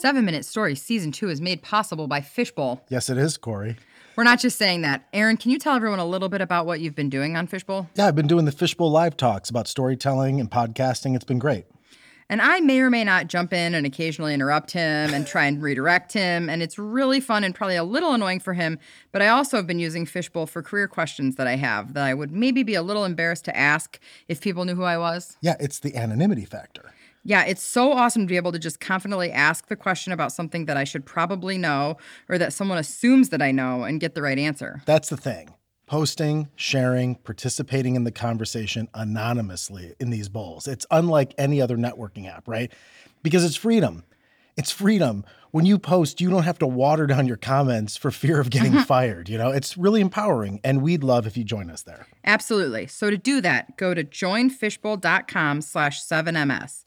Seven Minute Story Season 2 is made possible by Fishbowl. Yes, it is, Cori. We're not just saying that. Aaron, can you tell everyone a little bit about what you've been doing on Fishbowl? Yeah, I've been doing the Fishbowl live talks about storytelling and podcasting. It's been great. And I may or may not jump in and occasionally interrupt him and try and redirect him. And it's really fun and probably a little annoying for him. But I also have been using Fishbowl for career questions that I have that I would maybe be a little embarrassed to ask if people knew who I was. Yeah, it's the anonymity factor. Yeah, it's so awesome to be able to just confidently ask the question about something that I should probably know or that someone assumes that I know and get the right answer. That's the thing. Posting, sharing, participating in the conversation anonymously in these bowls. It's unlike any other networking app, right? Because it's freedom. It's freedom. When you post, you don't have to water down your comments for fear of getting mm-hmm. fired. You know, it's really empowering, and we'd love if you join us there. Absolutely. So to do that, go to joinfishbowl.com slash 7ms.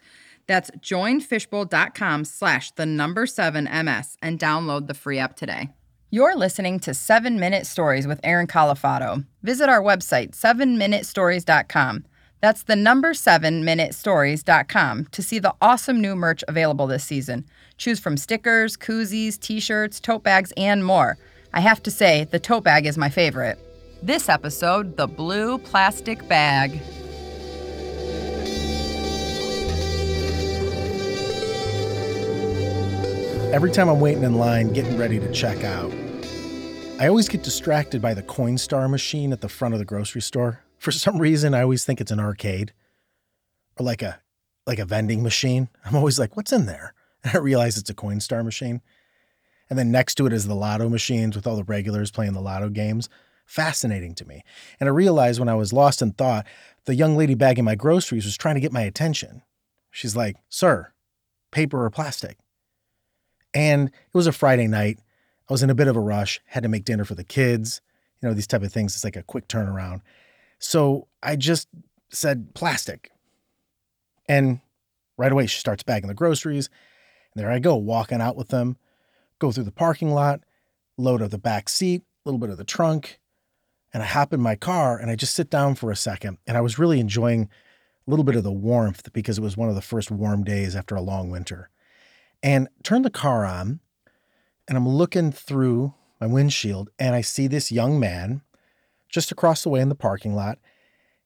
That's joinfishbowl.com slash the number 7ms and download the free app today. You're listening to 7 Minute Stories with Aaron Calafato. Visit our website, 7minutestories.com. That's the number 7minutestories.com to see the awesome new merch available this season. Choose from stickers, koozies, t shirts, tote bags, and more. I have to say, the tote bag is my favorite. This episode, the blue plastic bag. Every time I'm waiting in line, getting ready to check out, I always get distracted by the Coinstar machine at the front of the grocery store. For some reason, I always think it's an arcade or like a like a vending machine. I'm always like, what's in there? And I realize it's a Coinstar machine. And then next to it is the lotto machines with all the regulars playing the lotto games. Fascinating to me. And I realized when I was lost in thought, the young lady bagging my groceries was trying to get my attention. She's like, Sir, paper or plastic? And it was a Friday night. I was in a bit of a rush, had to make dinner for the kids, you know, these type of things. It's like a quick turnaround. So I just said plastic. And right away, she starts bagging the groceries. And there I go, walking out with them, go through the parking lot, load up the back seat, a little bit of the trunk. And I hop in my car and I just sit down for a second. And I was really enjoying a little bit of the warmth because it was one of the first warm days after a long winter. And turn the car on and I'm looking through my windshield and I see this young man just across the way in the parking lot.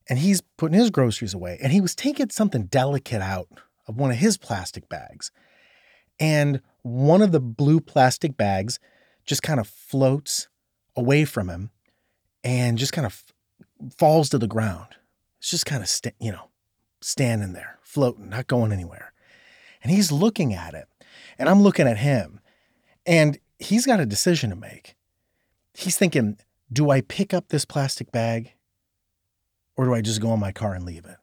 And he's putting his groceries away. And he was taking something delicate out of one of his plastic bags. And one of the blue plastic bags just kind of floats away from him and just kind of falls to the ground. It's just kind of, you know, standing there, floating, not going anywhere. And he's looking at it. And I'm looking at him. And he's got a decision to make. He's thinking, do I pick up this plastic bag or do I just go in my car and leave it?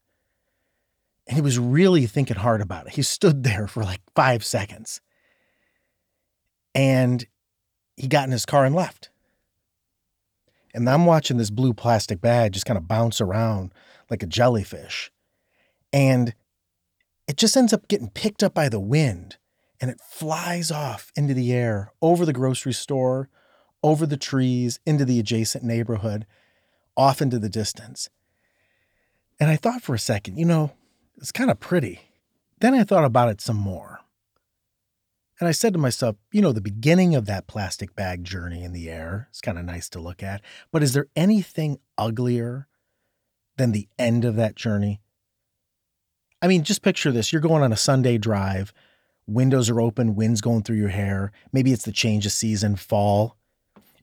And he was really thinking hard about it. He stood there for like five seconds and he got in his car and left. And I'm watching this blue plastic bag just kind of bounce around like a jellyfish. And it just ends up getting picked up by the wind and it flies off into the air over the grocery store, over the trees, into the adjacent neighborhood, off into the distance. And I thought for a second, you know, it's kind of pretty. Then I thought about it some more. And I said to myself, you know, the beginning of that plastic bag journey in the air is kind of nice to look at. But is there anything uglier than the end of that journey? I mean, just picture this you're going on a Sunday drive, windows are open, wind's going through your hair. Maybe it's the change of season, fall,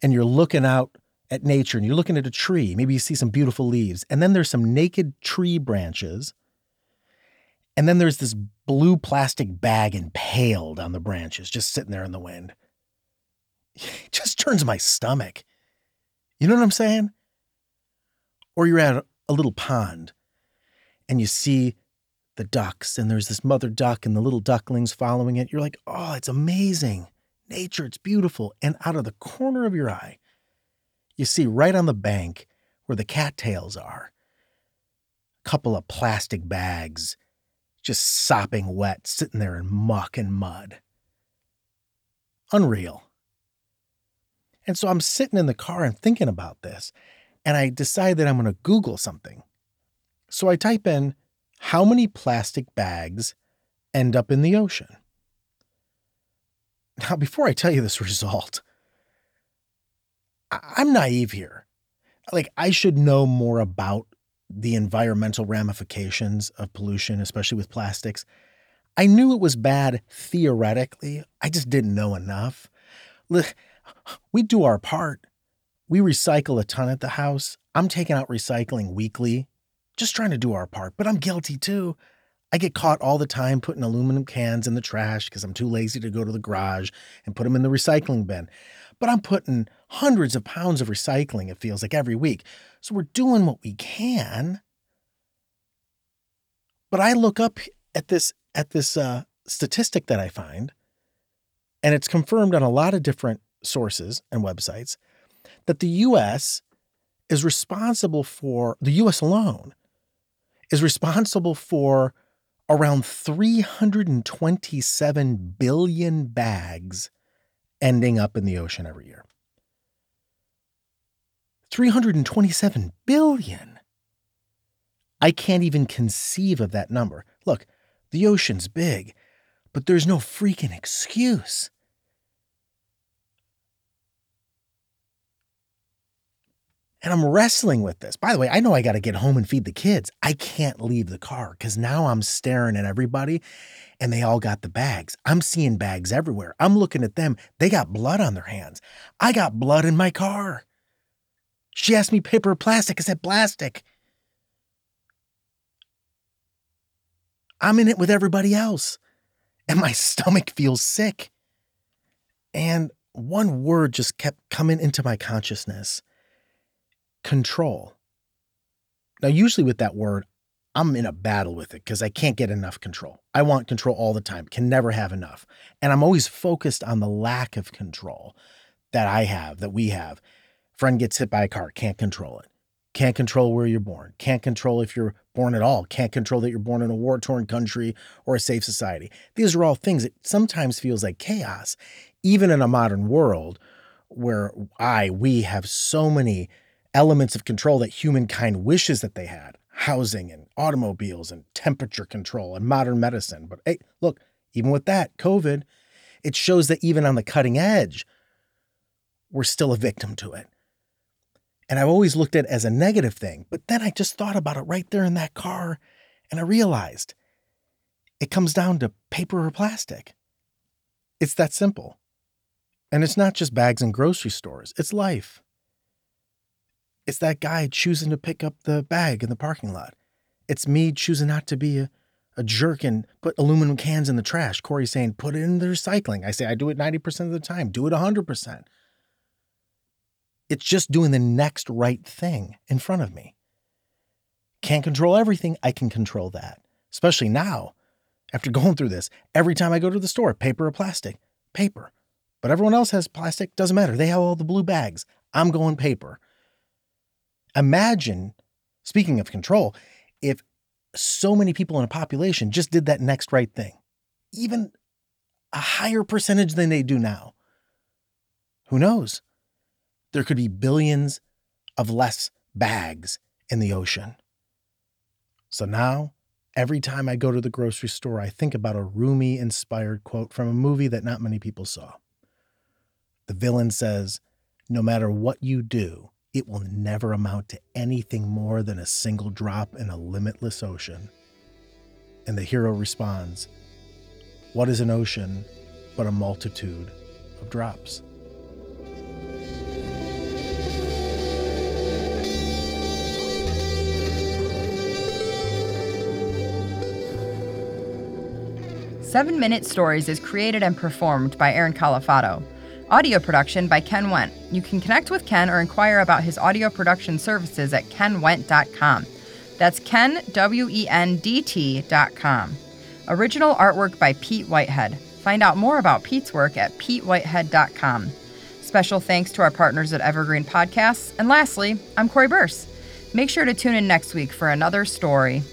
and you're looking out at nature and you're looking at a tree. Maybe you see some beautiful leaves, and then there's some naked tree branches. And then there's this blue plastic bag impaled on the branches, just sitting there in the wind. It just turns my stomach. You know what I'm saying? Or you're at a little pond and you see the ducks, and there's this mother duck and the little ducklings following it. You're like, oh, it's amazing. Nature, it's beautiful. And out of the corner of your eye, you see right on the bank where the cattails are, a couple of plastic bags just sopping wet, sitting there in muck and mud. Unreal. And so I'm sitting in the car and thinking about this, and I decide that I'm going to Google something. So I type in how many plastic bags end up in the ocean? Now, before I tell you this result, I'm naive here. Like, I should know more about the environmental ramifications of pollution, especially with plastics. I knew it was bad theoretically, I just didn't know enough. Look, we do our part. We recycle a ton at the house. I'm taking out recycling weekly, just trying to do our part, but I'm guilty too. I get caught all the time putting aluminum cans in the trash because I'm too lazy to go to the garage and put them in the recycling bin. But I'm putting hundreds of pounds of recycling, it feels like, every week. So we're doing what we can. But I look up at this at this uh, statistic that I find, and it's confirmed on a lot of different sources and websites, that the US is responsible for, the US alone, is responsible for around 327 billion bags ending up in the ocean every year. 327 billion. I can't even conceive of that number. Look, the ocean's big, but there's no freaking excuse. And I'm wrestling with this. By the way, I know I got to get home and feed the kids. I can't leave the car because now I'm staring at everybody and they all got the bags. I'm seeing bags everywhere. I'm looking at them. They got blood on their hands. I got blood in my car. She asked me paper or plastic. I said plastic. I'm in it with everybody else. And my stomach feels sick. And one word just kept coming into my consciousness control. Now, usually with that word, I'm in a battle with it because I can't get enough control. I want control all the time, can never have enough. And I'm always focused on the lack of control that I have, that we have. Friend gets hit by a car, can't control it. Can't control where you're born. Can't control if you're born at all. Can't control that you're born in a war torn country or a safe society. These are all things that sometimes feels like chaos, even in a modern world where I, we have so many elements of control that humankind wishes that they had housing and automobiles and temperature control and modern medicine. But hey, look, even with that, COVID, it shows that even on the cutting edge, we're still a victim to it. And I've always looked at it as a negative thing. But then I just thought about it right there in that car and I realized it comes down to paper or plastic. It's that simple. And it's not just bags in grocery stores, it's life. It's that guy choosing to pick up the bag in the parking lot. It's me choosing not to be a, a jerk and put aluminum cans in the trash. Cori saying, put it in the recycling. I say, I do it 90% of the time. Do it 100%. It's just doing the next right thing in front of me. Can't control everything. I can control that, especially now. After going through this, every time I go to the store, paper or plastic, paper. But everyone else has plastic, doesn't matter. They have all the blue bags. I'm going paper. Imagine, speaking of control, if so many people in a population just did that next right thing, even a higher percentage than they do now. Who knows? There could be billions of less bags in the ocean. So now, every time I go to the grocery store, I think about a Rumi inspired quote from a movie that not many people saw. The villain says, No matter what you do, it will never amount to anything more than a single drop in a limitless ocean. And the hero responds, What is an ocean but a multitude of drops? Seven Minute Stories is created and performed by Aaron Calafato. Audio production by Ken Wendt. You can connect with Ken or inquire about his audio production services at kenwendt.com. That's Ken, W E N D T.com. Original artwork by Pete Whitehead. Find out more about Pete's work at petewhitehead.com. Special thanks to our partners at Evergreen Podcasts. And lastly, I'm Cori Birce. Make sure to tune in next week for another story.